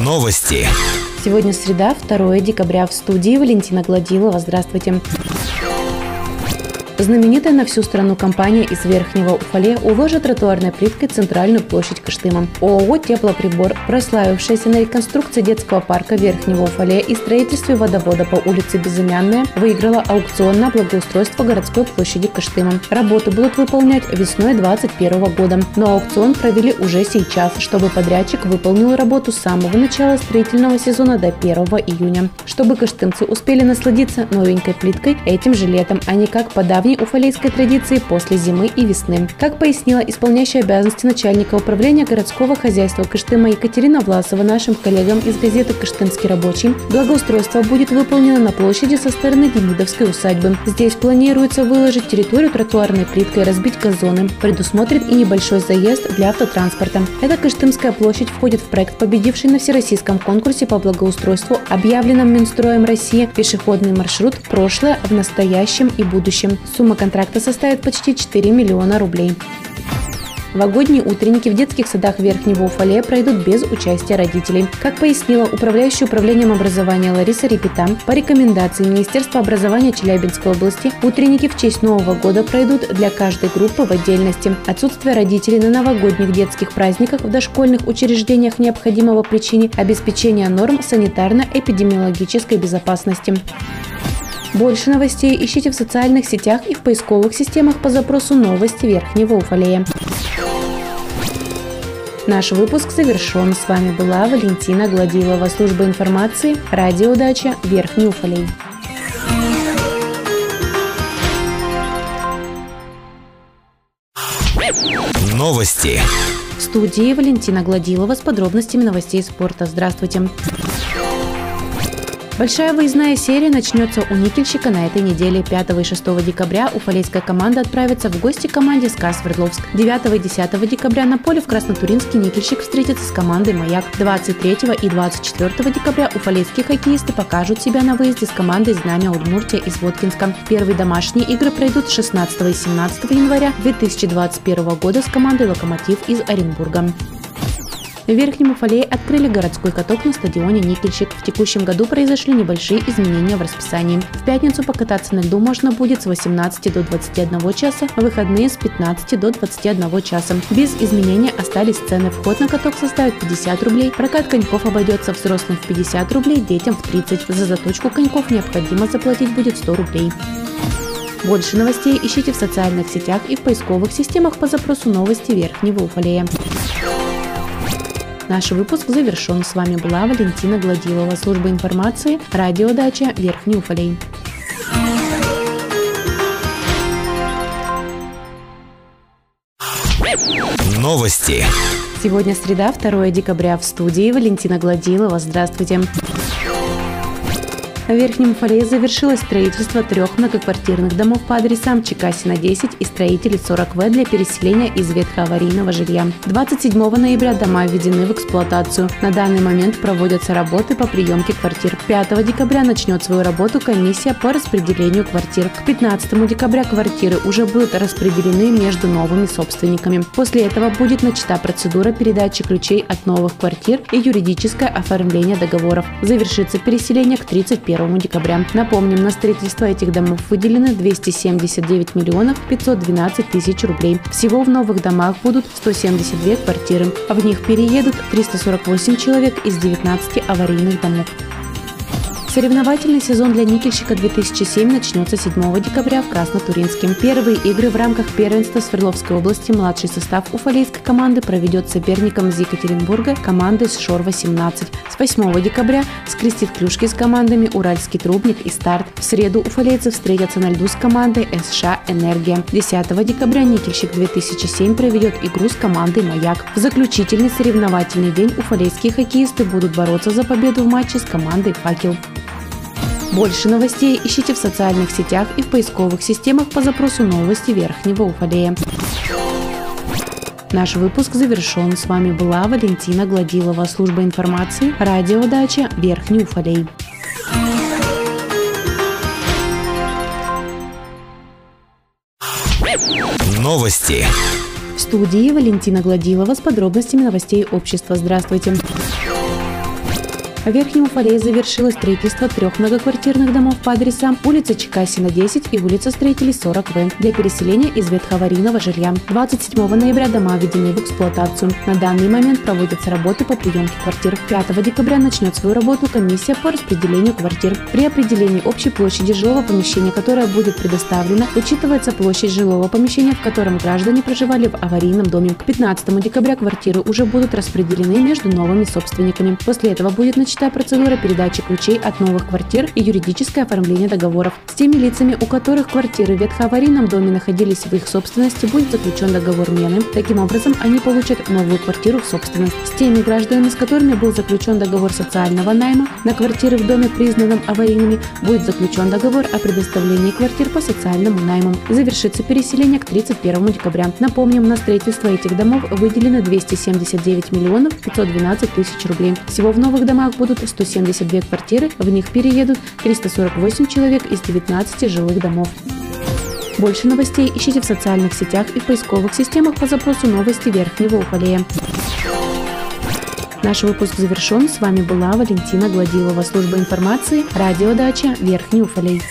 Новости. Сегодня среда, 2 декабря. В студии Валентина Гладилова. Здравствуйте. Знаменитая на всю страну компания из Верхнего Уфале уложит тротуарной плиткой центральную площадь Кыштыма. ООО «Теплоприбор», прославившаяся на реконструкции детского парка Верхнего Уфале и строительстве водовода по улице Безымянная, выиграла аукцион на благоустройство городской площади Кыштыма. Работы будут выполнять весной 2021 года, но аукцион провели уже сейчас, чтобы подрядчик выполнил работу с самого начала строительного сезона до 1 июня. Чтобы кыштымцы успели насладиться новенькой плиткой этим же летом, а не как по давней уфалейской традиции после зимы и весны. Как пояснила исполняющая обязанности начальника управления городского хозяйства Кыштыма Екатерина Власова нашим коллегам из газеты «Кыштымский рабочий», благоустройство будет выполнено на площади со стороны Демидовской усадьбы. Здесь планируется выложить территорию тротуарной плиткой, разбить газоны. Предусмотрен и небольшой заезд для автотранспорта. Эта Кыштымская площадь входит в проект, победивший на всероссийском конкурсе по благоустройству, объявленном Минстроем России «Пешеходный маршрут. Прошлое в настоящем и будущем». Сумма контракта составит почти 4 миллиона рублей. Новогодние утренники в детских садах Верхнего Уфалея пройдут без участия родителей. Как пояснила управляющая управлением образования Лариса Репета, по рекомендации Министерства образования Челябинской области, утренники в честь Нового года пройдут для каждой группы в отдельности. Отсутствие родителей на новогодних детских праздниках в дошкольных учреждениях необходимого причине обеспечения норм санитарно-эпидемиологической безопасности. Больше новостей ищите в социальных сетях и в поисковых системах по запросу «Новости Верхнего Уфалея». Наш выпуск завершен. С вами была Валентина Гладилова, служба информации, радиодача Верхний Уфалей. Новости. В студии Валентина Гладилова с подробностями новостей спорта. Здравствуйте. Большая выездная серия начнется у Никельщика на этой неделе. 5 и 6 декабря уфалейская команда отправится в гости команде СКА Свердловск. 9 и 10 декабря на поле в Краснотуринске Никельщик встретится с командой «Маяк». 23 и 24 декабря уфалейские хоккеисты покажут себя на выезде с командой «Знамя Удмуртия» из Воткинска. Первые домашние игры пройдут 16 и 17 января 2021 года с командой «Локомотив» из Оренбурга. В Верхнем Уфалее открыли городской каток на стадионе «Никельщик». В текущем году произошли небольшие изменения в расписании. В пятницу покататься на льду можно будет с 18 до 21 часа, в выходные с 15 до 21 часа. Без изменения остались цены. Вход на каток составит 50 рублей, прокат коньков обойдется взрослым в 50 рублей, детям в 30. За заточку коньков необходимо заплатить будет 100 рублей. Больше новостей ищите в социальных сетях и в поисковых системах по запросу «Новости Верхнего Уфалея». Наш выпуск завершен. С вами была Валентина Гладилова, служба информации, радиодача Верхний Уфалей. Новости. Сегодня среда, 2 декабря. В студии Валентина Гладилова. Здравствуйте. В Верхнем Уфале завершилось строительство трех многоквартирных домов по адресам Чекасина 10 и строителей 40В для переселения из ветхоаварийного жилья. 27 ноября дома введены в эксплуатацию. На данный момент проводятся работы по приемке квартир. 5 декабря начнет свою работу комиссия по распределению квартир. К 15 декабря квартиры уже будут распределены между новыми собственниками. После этого будет начата процедура передачи ключей от новых квартир и юридическое оформление договоров. Завершится переселение к 31 1 декабря. Напомним, на строительство этих домов выделены 279 миллионов 512 тысяч рублей. Всего в новых домах будут 172 квартиры, в них переедут 348 человек из 19 аварийных домов. Соревновательный сезон для никельщика 2007 начнется 7 декабря в Краснотуринске. Первые игры в рамках первенства Свердловской области младший состав уфалейской команды проведет соперником из Екатеринбурга командой с Шор-18. С 8 декабря скрестит клюшки с командами Уральский трубник и Старт. В среду уфалейцы встретятся на льду с командой СШ «Энергия». 10 декабря никельщик 2007 проведет игру с командой «Маяк». В заключительный соревновательный день уфалейские хоккеисты будут бороться за победу в матче с командой «Факел». Больше новостей ищите в социальных сетях и в поисковых системах по запросу «Новости Верхнего Уфалея». Наш выпуск завершен. С вами была Валентина Гладилова, служба информации, радиодача Верхний Уфалей. Новости. В студии Валентина Гладилова с подробностями новостей общества. Здравствуйте. В Верхнем Уфалее завершилось строительство трех многоквартирных домов по адресам улица Чекасина, 10 и улица Строителей 40В для переселения из ветхоаварийного жилья. 27 ноября дома введены в эксплуатацию. На данный момент проводятся работы по приемке квартир. 5 декабря начнет свою работу комиссия по распределению квартир. При определении общей площади жилого помещения, которое будет предоставлено, учитывается площадь жилого помещения, в котором граждане проживали в аварийном доме. К 15 декабря квартиры уже будут распределены между новыми собственниками. После этого будет начата процедура передачи ключей от новых квартир и юридическое оформление договоров. С теми лицами, у которых квартиры в ветхоаварийном доме находились в их собственности, будет заключен договор мены. Таким образом, они получат новую квартиру в собственность. С теми гражданами, с которыми был заключен договор социального найма на квартиры в доме, признанном аварийными, будет заключен договор о предоставлении квартир по социальному найму. Завершится переселение к 31 декабря. Напомним, на строительство этих домов выделено 279 миллионов 512 тысяч рублей. Всего в новых домах будут 172 квартиры, в них переедут 348 человек из 19 жилых домов. Больше новостей ищите в социальных сетях и в поисковых системах по запросу «Новости Верхнего Уфалея». Наш выпуск завершен. С вами была Валентина Гладилова, служба информации, радиодача Верхний Уфалей.